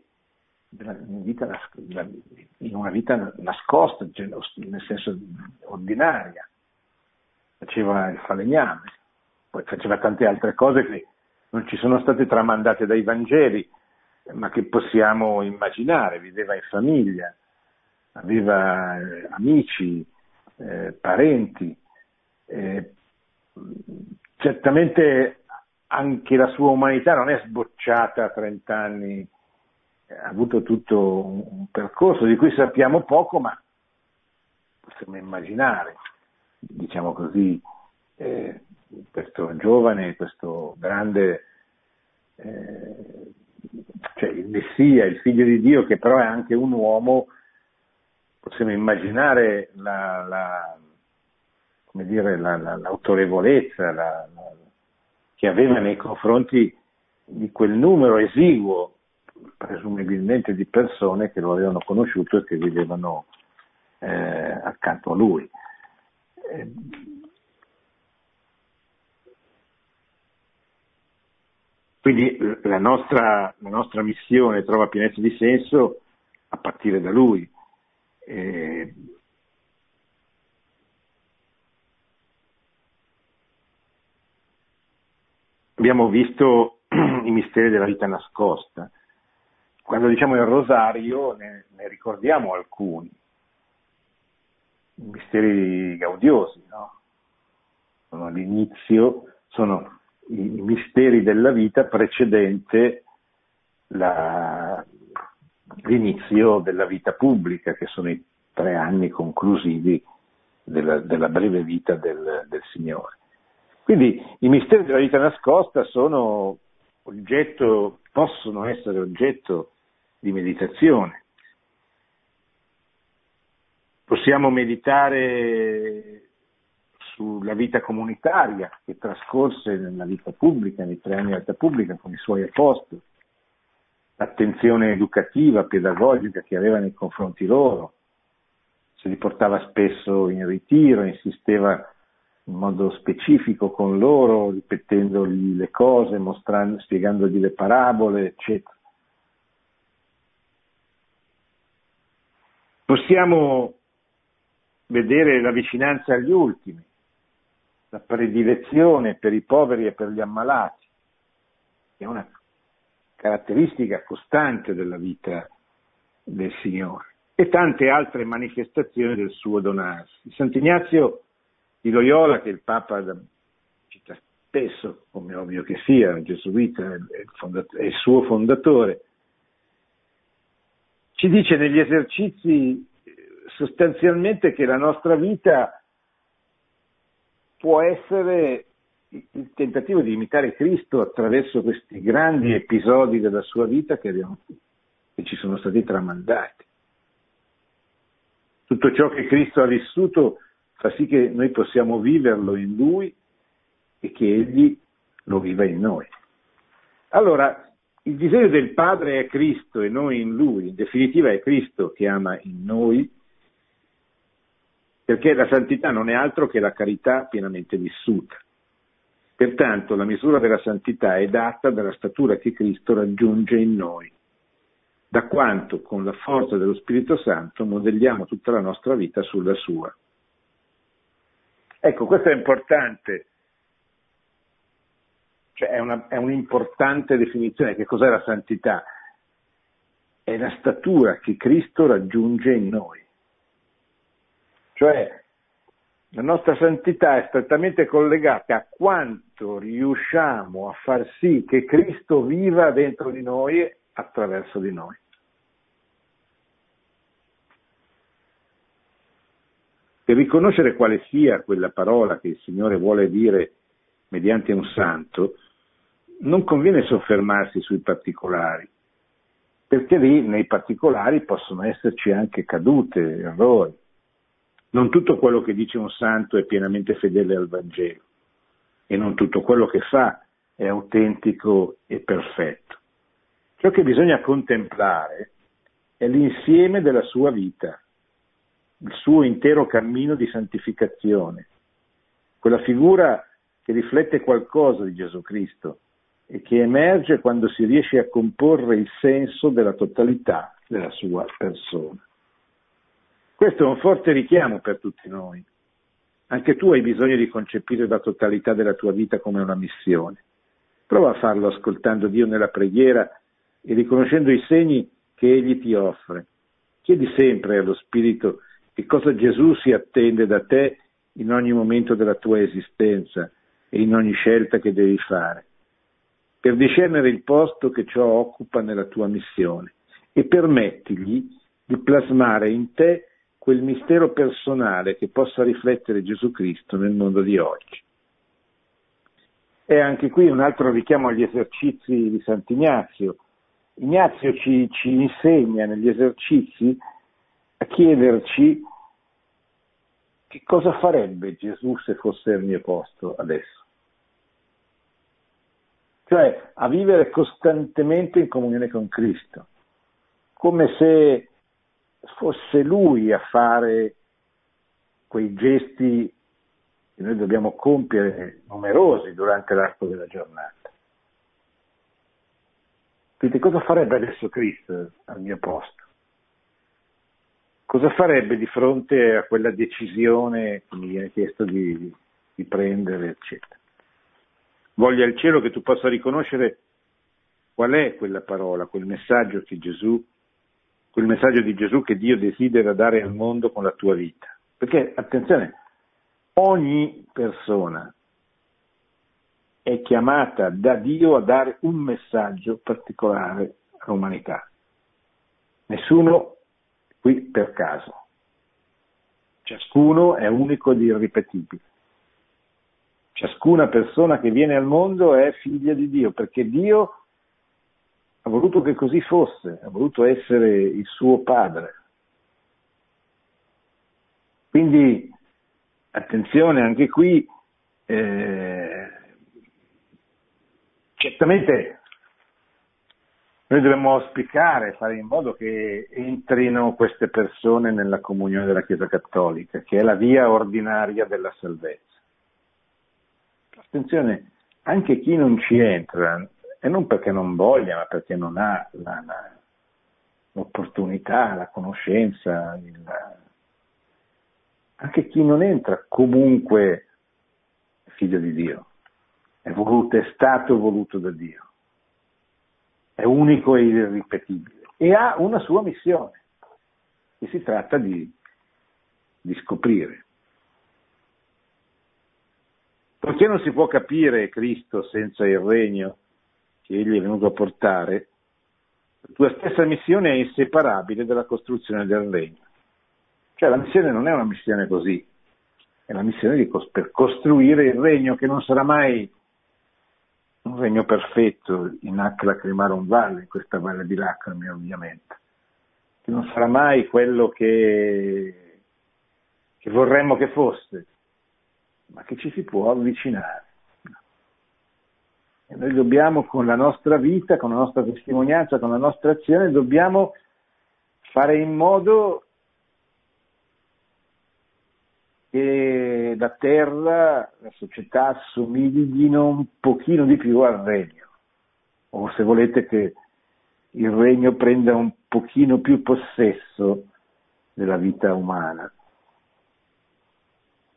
in, una vita nascosta, nel senso ordinaria. Faceva il falegname, poi faceva tante altre cose che non ci sono state tramandate dai Vangeli, ma che possiamo immaginare. Viveva in famiglia, aveva eh, amici, eh, parenti, eh, certamente anche la sua umanità non è sbocciata a 30 anni, ha avuto tutto un percorso di cui sappiamo poco, ma possiamo immaginare, diciamo così, eh, questo giovane, questo grande, eh, cioè il Messia, il figlio di Dio, che però è anche un uomo, possiamo immaginare la, la come dire, la, la, l'autorevolezza la, che aveva nei confronti di quel numero esiguo, presumibilmente di persone che lo avevano conosciuto e che vivevano eh, accanto a lui. Eh, quindi la nostra, la nostra, missione trova pienezza di senso a partire da lui. Eh, abbiamo visto i misteri della vita nascosta. Quando diciamo il rosario ne, ne ricordiamo alcuni, misteri gaudiosi, no? Sono l'inizio, sono i, i misteri della vita precedente la, l'inizio della vita pubblica, che sono i tre anni conclusivi della, della breve vita del, del Signore. Quindi i misteri della vita nascosta sono oggetto, possono essere oggetto di meditazione. Possiamo meditare sulla vita comunitaria che trascorse nella vita pubblica, nei tre anni di vita pubblica con i suoi apostoli, l'attenzione educativa, pedagogica che aveva nei confronti loro, se li portava spesso in ritiro, insisteva in modo specifico con loro, ripetendogli le cose, spiegandogli le parabole, eccetera. Possiamo vedere la vicinanza agli ultimi, la predilezione per i poveri e per gli ammalati, che è una caratteristica costante della vita del Signore, e tante altre manifestazioni del suo donarsi. Sant'Ignazio di Loyola, che il Papa cita spesso, come ovvio che sia, gesuita, è il, fondat- è il suo fondatore, ci dice negli esercizi sostanzialmente che la nostra vita può essere il tentativo di imitare Cristo attraverso questi grandi episodi della sua vita che, abbiamo, che ci sono stati tramandati. Tutto ciò che Cristo ha vissuto fa sì che noi possiamo viverlo in Lui e che Egli lo viva in noi. Allora, il disegno del Padre è Cristo e noi in Lui, in definitiva è Cristo che ama in noi, perché la santità non è altro che la carità pienamente vissuta. Pertanto la misura della santità è data dalla statura che Cristo raggiunge in noi, da quanto con la forza dello Spirito Santo modelliamo tutta la nostra vita sulla sua. Ecco, questo è importante, cioè è, una, è un'importante definizione. Che cos'è la santità? È la statura che Cristo raggiunge in noi. Cioè, la nostra santità è strettamente collegata a quanto riusciamo a far sì che Cristo viva dentro di noi attraverso di noi. Per riconoscere quale sia quella parola che il Signore vuole dire mediante un santo, non conviene soffermarsi sui particolari, perché lì nei particolari possono esserci anche cadute, errori. Non tutto quello che dice un santo è pienamente fedele al Vangelo e non tutto quello che fa è autentico e perfetto. Ciò che bisogna contemplare è l'insieme della sua vita, il suo intero cammino di santificazione, quella figura che riflette qualcosa di Gesù Cristo e che emerge quando si riesce a comporre il senso della totalità della sua persona. Questo è un forte richiamo per tutti noi. Anche tu hai bisogno di concepire la totalità della tua vita come una missione. Prova a farlo ascoltando Dio nella preghiera e riconoscendo i segni che Egli ti offre. Chiedi sempre allo Spirito che cosa Gesù si attende da te in ogni momento della tua esistenza e in ogni scelta che devi fare, per discernere il posto che ciò occupa nella tua missione e permettigli di plasmare in te quel mistero personale che possa riflettere Gesù Cristo nel mondo di oggi. E anche qui un altro richiamo agli esercizi di Sant'Ignazio. Ignazio ci, ci insegna negli esercizi a chiederci che cosa farebbe Gesù se fosse al mio posto adesso? Cioè a vivere costantemente in comunione con Cristo, come se fosse Lui a fare quei gesti che noi dobbiamo compiere numerosi durante l'arco della giornata. Quindi cosa farebbe adesso Cristo al mio posto? Cosa farebbe di fronte a quella decisione che mi viene chiesto di, di prendere, eccetera? Voglia il cielo che tu possa riconoscere qual è quella parola, quel messaggio che Gesù, quel messaggio di Gesù che Dio desidera dare al mondo con la tua vita. Perché, attenzione, ogni persona è chiamata da Dio a dare un messaggio particolare all'umanità. Nessuno qui per caso. Ciascuno è unico ed irripetibile. Ciascuna persona che viene al mondo è figlia di Dio, perché Dio ha voluto che così fosse, ha voluto essere il suo padre. Quindi, attenzione anche qui, eh, certamente noi dobbiamo auspicare, fare in modo che entrino queste persone nella comunione della Chiesa Cattolica, che è la via ordinaria della salvezza. Attenzione, anche chi non ci entra, e non perché non voglia, ma perché non ha la, la, l'opportunità, la conoscenza, il, anche chi non entra comunque è figlio di Dio è voluto, è stato voluto da Dio, è unico e irripetibile e ha una sua missione e si tratta di, di scoprire. Perché non si può capire Cristo senza il regno che Egli è venuto a portare, la tua stessa missione è inseparabile dalla costruzione del regno. Cioè la missione non è una missione così, è la missione di, per costruire il regno che non sarà mai un regno perfetto in Ac Lacrimarum Valle, in questa valle di lacrime ovviamente, che non sarà mai quello che, che vorremmo che fosse, ma che ci si può avvicinare. E noi dobbiamo con la nostra vita, con la nostra testimonianza, con la nostra azione, dobbiamo fare in modo che la terra, la società assomiglino un pochino di più al regno, o se volete che il regno prenda un pochino più possesso della vita umana.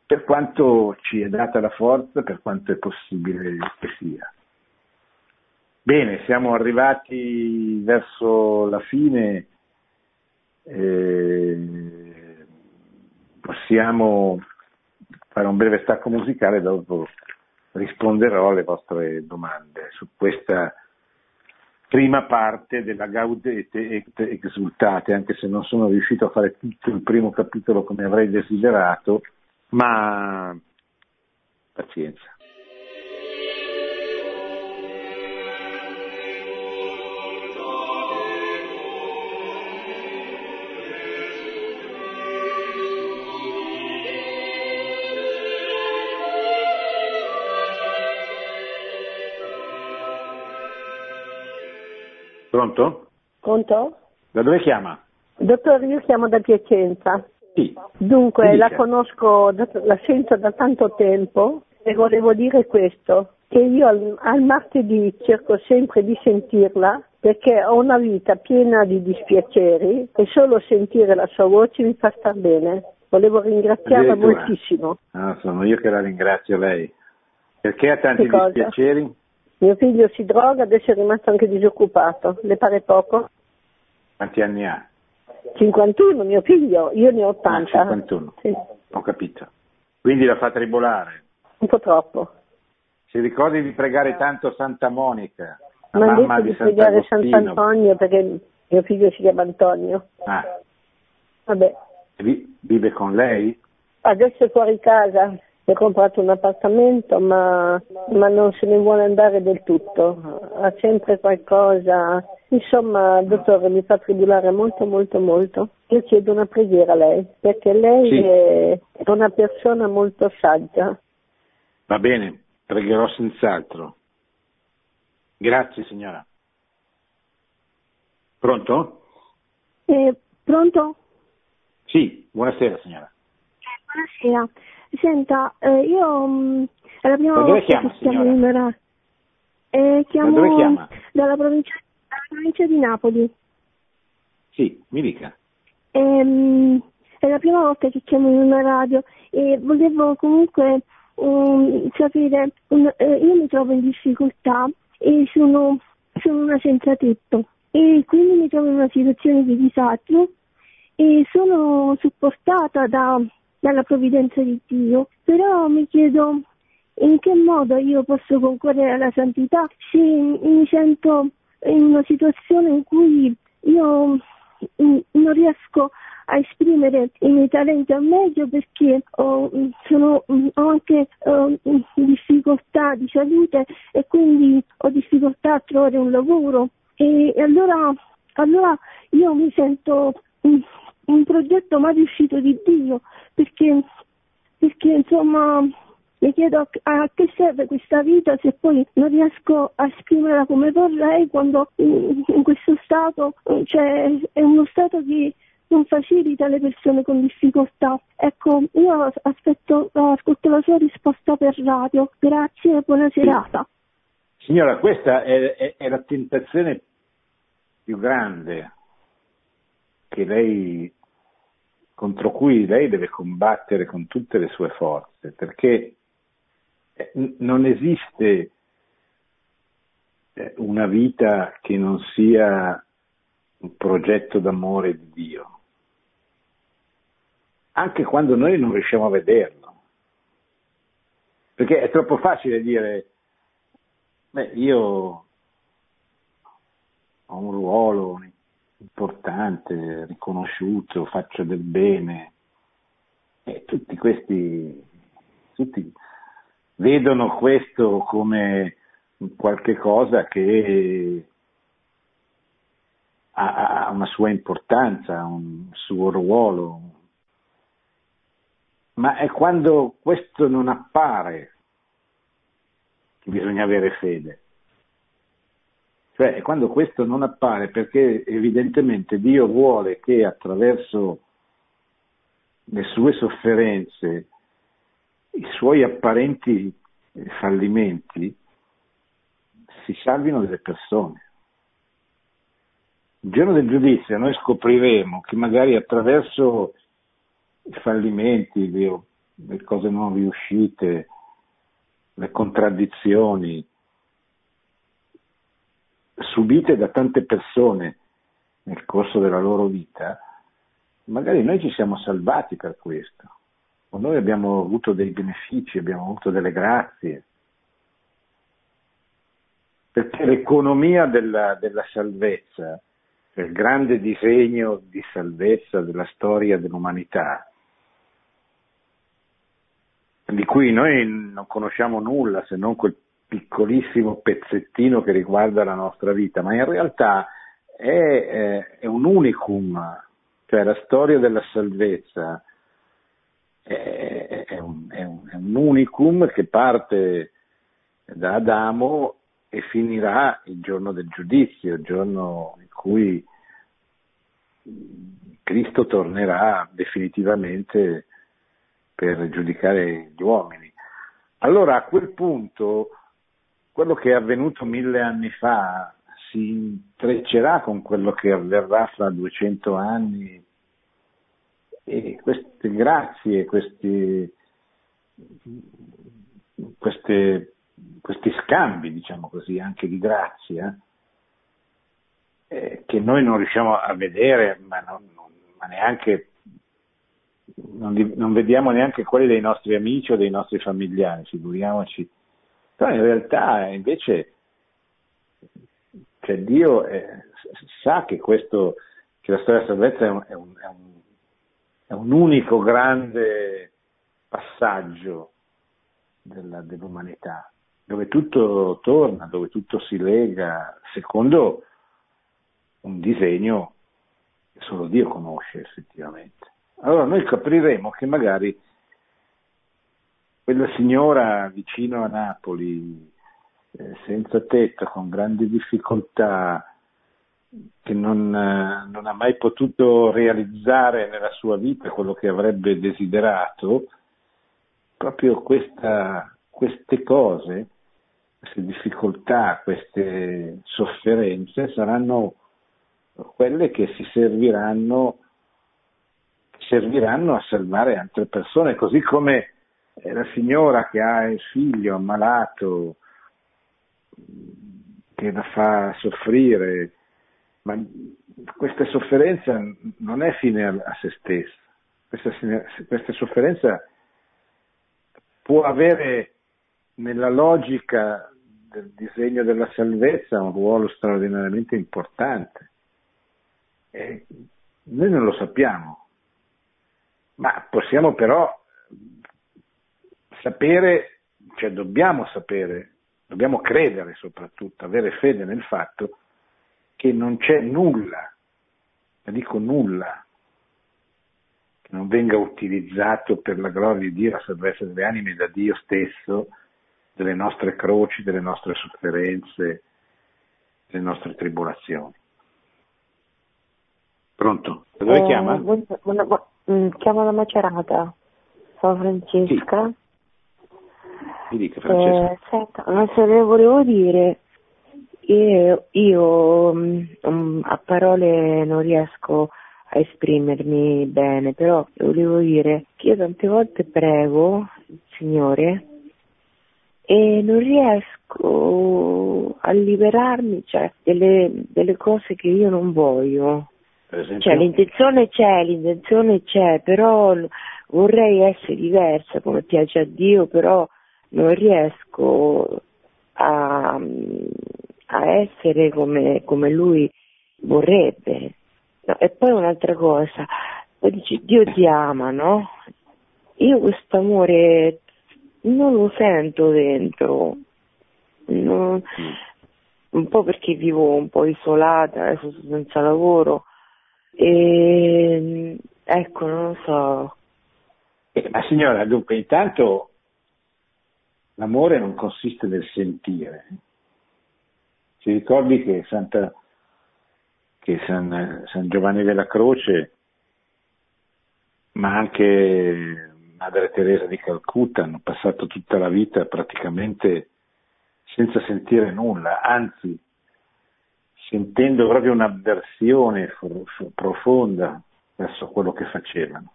Per quanto ci è data la forza, per quanto è possibile che sia. Bene, siamo arrivati verso la fine. Eh, possiamo fare un breve stacco musicale, dopo risponderò alle vostre domande su questa prima parte della Gaudete et Exultate, anche se non sono riuscito a fare tutto il primo capitolo come avrei desiderato, ma pazienza. Pronto? Pronto? Da dove chiama? Dottore, io chiamo da Piacenza. Sì. Dunque, la conosco, la sento da tanto tempo e volevo dire questo, che io al, al martedì cerco sempre di sentirla perché ho una vita piena di dispiaceri e solo sentire la sua voce mi fa star bene. Volevo ringraziarla moltissimo. Ah, sono io che la ringrazio lei. Perché ha tanti dispiaceri? Mio figlio si droga, adesso è rimasto anche disoccupato. Le pare poco? Quanti anni ha? 51, mio figlio, io ne ho 80. Ah, 51, sì. ho capito. Quindi la fa tribolare? Un po' troppo. Si ricordi di pregare tanto Santa Monica, la Mi mamma di, di pregare Sant'Antonio perché mio figlio si chiama Antonio. Ah. Vabbè. Vive con lei? Adesso è fuori casa. Ha comprato un appartamento ma, ma, non se ne vuole andare del tutto, ha sempre qualcosa. Insomma, dottore, mi fa tribulare molto, molto, molto. Io chiedo una preghiera a lei, perché lei sì. è una persona molto saggia. Va bene, pregherò senz'altro. Grazie signora. Pronto? Eh, pronto? Sì, buonasera signora. Eh, buonasera. Senta, eh, io mh, mm, è la prima volta chiama, che chiamo in eh, chiamo dove chiama? Dalla provincia, dalla provincia, di Napoli. Sì, mi dica. Ehm, è la prima volta che chiamo in una radio e volevo comunque um, sapere, un, eh, io mi trovo in difficoltà e sono, sono una senza tetto e quindi mi trovo in una situazione di disagio e sono supportata da dalla provvidenza di Dio, però mi chiedo in che modo io posso concorrere alla santità se mi sento in una situazione in cui io mm, non riesco a esprimere i miei talenti al meglio perché ho, sono, ho anche uh, difficoltà di salute e quindi ho difficoltà a trovare un lavoro. E, allora, allora io mi sento mm, un progetto mai riuscito di Dio, perché, perché insomma mi chiedo a, a, che serve questa vita se poi non riesco a esprimerla come vorrei quando in, in questo stato cioè, è uno stato che non facilita le persone con difficoltà. Ecco, io aspetto, ascolto la sua risposta per radio. Grazie e buona serata. Signora, questa è, è, è la tentazione più grande che lei, contro cui lei deve combattere con tutte le sue forze, perché eh, non esiste eh, una vita che non sia un progetto d'amore di Dio, anche quando noi non riusciamo a vederlo. Perché è troppo facile dire, beh, io ho un ruolo, importante, riconosciuto, faccio del bene. E tutti questi, tutti vedono questo come qualche cosa che ha una sua importanza, un suo ruolo, ma è quando questo non appare che bisogna avere fede. Cioè quando questo non appare perché evidentemente Dio vuole che attraverso le sue sofferenze, i suoi apparenti fallimenti, si salvino delle persone. Il giorno del giudizio noi scopriremo che magari attraverso i fallimenti, le cose non riuscite, le contraddizioni, subite da tante persone nel corso della loro vita, magari noi ci siamo salvati per questo, o noi abbiamo avuto dei benefici, abbiamo avuto delle grazie, perché l'economia della, della salvezza, il grande disegno di salvezza della storia dell'umanità, di cui noi non conosciamo nulla se non quel piccolissimo pezzettino che riguarda la nostra vita, ma in realtà è, è, è un unicum, cioè la storia della salvezza è, è un, un, un, unicum che parte da Adamo e finirà il giorno del giudizio, il giorno in cui Cristo tornerà definitivamente per giudicare gli uomini. Allora a quel punto quello che è avvenuto mille anni fa si intreccerà con quello che avverrà fra 200 anni. E queste grazie, questi, queste, questi scambi, diciamo così, anche di grazia, eh, che noi non riusciamo a vedere, ma, non, ma neanche non, non, vediamo neanche quelli dei nostri amici o dei nostri familiari, figuriamoci però in realtà invece cioè Dio è, sa che, questo, che la storia della salvezza è un, è, un, è un, unico grande passaggio della, dell'umanità, dove tutto torna, dove tutto si lega secondo un disegno che solo Dio conosce effettivamente. Allora noi capiremo che magari quella signora vicino a Napoli, eh, senza tetto, con grandi difficoltà, che non, eh, non, ha mai potuto realizzare nella sua vita quello che avrebbe desiderato, proprio questa, queste cose, queste difficoltà, queste sofferenze saranno quelle che si serviranno, serviranno a salvare altre persone, così come la signora che ha il figlio ammalato, che la fa soffrire, ma questa sofferenza non è fine a, se stessa, questa, questa sofferenza può avere nella logica del disegno della salvezza un ruolo straordinariamente importante. E noi non lo sappiamo, ma possiamo però sapere, cioè dobbiamo sapere, dobbiamo credere soprattutto, avere fede nel fatto che non c'è nulla, ma dico nulla, che non venga utilizzato per la gloria di Dio, la salvezza delle anime da Dio stesso, delle nostre croci, delle nostre sofferenze, delle nostre tribolazioni. Pronto? Da dove eh, chiama? Buona, buona, buona, mm, chiamo da Macerata, sono Francesca. Sì. Mi dica Francesca. Eh, senta, ma se le volevo dire, io, io um, a parole non riesco a esprimermi bene, però volevo dire che io tante volte prego il Signore e non riesco a liberarmi cioè, delle, delle cose che io non voglio. Cioè l'intenzione c'è, l'intenzione c'è, però vorrei essere diversa come piace a Dio, però non riesco a, a essere come, come lui vorrebbe. No, e poi un'altra cosa, poi dici Dio ti ama, no? Io questo amore non lo sento dentro, non, mm. un po' perché vivo un po' isolata, adesso sono senza lavoro e ecco, non lo so. Eh, ma signora, dunque, intanto l'amore non consiste nel sentire. Ci ricordi che, Santa, che San, San Giovanni della Croce, ma anche Madre Teresa di Calcutta hanno passato tutta la vita praticamente senza sentire nulla, anzi sentendo proprio un'avversione profonda verso quello che facevano.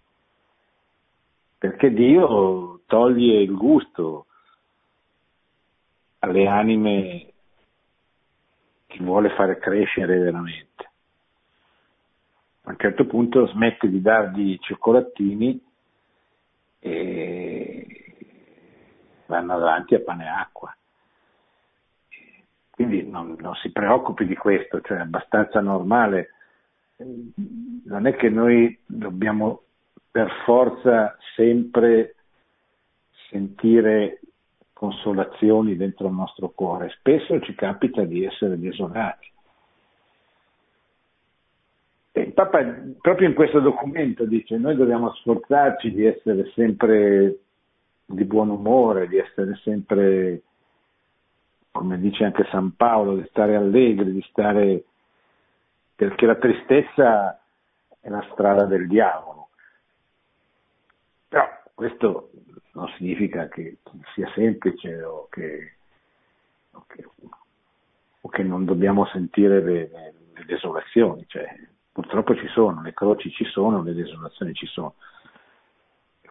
Perché Dio toglie il gusto alle anime che vuole fare crescere veramente. A un certo punto smette di dargli cioccolatini e vanno avanti a pane e acqua. Quindi non, non si preoccupi di questo, cioè è abbastanza normale. Non è che noi dobbiamo per forza sempre sentire consolazioni dentro il nostro cuore. Spesso ci capita di essere desolati. E il Papa proprio in questo documento dice noi dobbiamo sforzarci di essere sempre di buon umore, di essere sempre, come dice anche San Paolo, di stare allegri, di stare perché la tristezza è la strada del diavolo. Però questo non significa che sia semplice o che, o che, o che non dobbiamo sentire le, le, desolazioni, cioè, purtroppo ci sono, le croci ci sono, le desolazioni ci sono.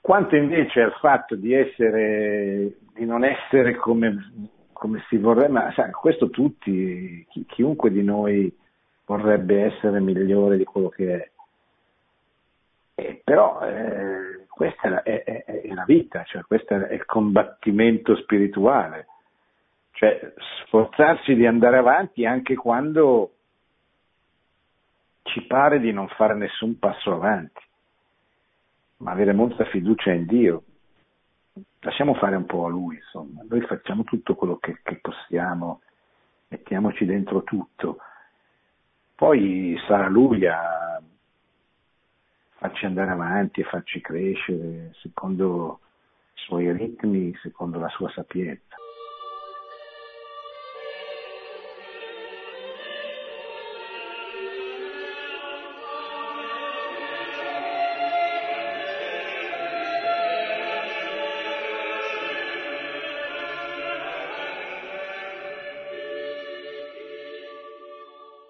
Quanto invece al fatto di essere, di non essere come, come si vorrebbe, ma sai, questo tutti, chi, chiunque di noi vorrebbe essere migliore di quello che è. Eh, però eh, questa è, è, è, la vita, cioè questo è il combattimento spirituale, cioè sforzarsi di andare avanti anche quando ci pare di non fare nessun passo avanti, ma avere molta fiducia in Dio, lasciamo fare un po' a lui, insomma, noi facciamo tutto quello che, che possiamo, mettiamoci dentro tutto, poi sarà lui a farci andare avanti e farci crescere secondo i suoi ritmi, secondo la sua sapienza.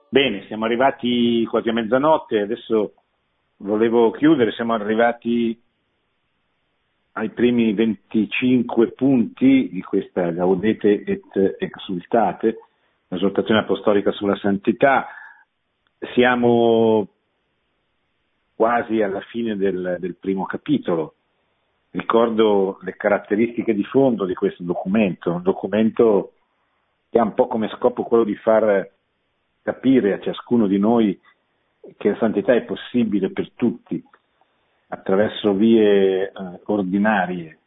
Bene, siamo arrivati quasi a mezzanotte, adesso volevo chiudere, siamo arrivati ai primi 25 punti di questa Gaudete et Exultate, l'esortazione apostolica sulla santità. Siamo quasi alla fine del, del primo capitolo. Ricordo le caratteristiche di fondo di questo documento, un documento che ha un po' come scopo quello di far capire a ciascuno di noi che la santità è possibile per tutti attraverso vie eh, ordinarie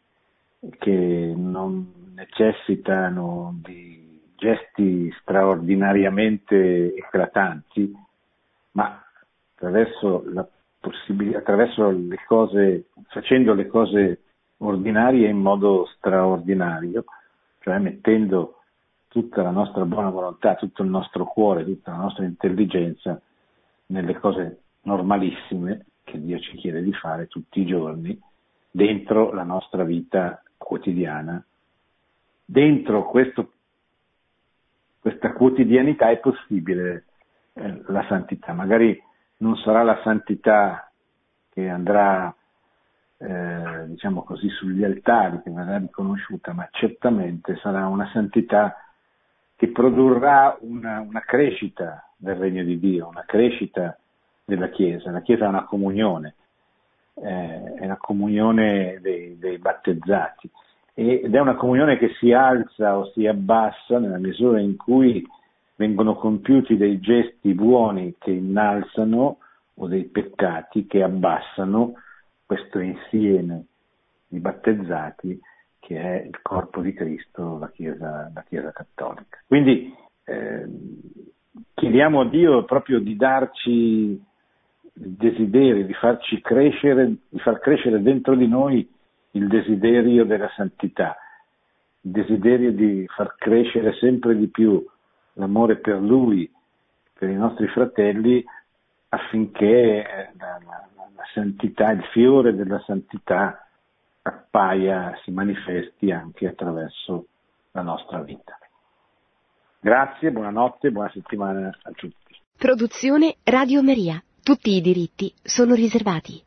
che non necessitano di gesti straordinariamente eclatanti, ma attraverso, attraverso le cose, facendo le cose ordinarie in modo straordinario, cioè mettendo tutta la nostra buona volontà, tutto il nostro cuore, tutta la nostra intelligenza nelle cose normalissime che Dio ci chiede di fare tutti i giorni dentro la nostra vita quotidiana. Dentro questo, questa quotidianità è possibile eh, la santità. Magari non sarà la santità che andrà, eh, diciamo così, sugli altari, che verrà riconosciuta, ma certamente sarà una santità che produrrà una, una crescita del regno di Dio, una crescita della Chiesa. La Chiesa è una comunione, eh, è la comunione dei, dei, battezzati ed è una comunione che si alza o si abbassa nella misura in cui vengono compiuti dei gesti buoni che innalzano o dei peccati che abbassano questo insieme di battezzati che è il corpo di Cristo, la Chiesa, la Chiesa cattolica. Quindi eh, chiediamo a Dio proprio di darci il desiderio, di farci crescere, di far crescere dentro di noi il desiderio della santità, il desiderio di far crescere sempre di più l'amore per Lui, per i nostri fratelli, affinché la, la, la santità, il fiore della santità appaia, si manifesti anche attraverso la nostra vita. Grazie, buonanotte, buona settimana a tutti. Produzione Radio Maria. Tutti i diritti sono riservati.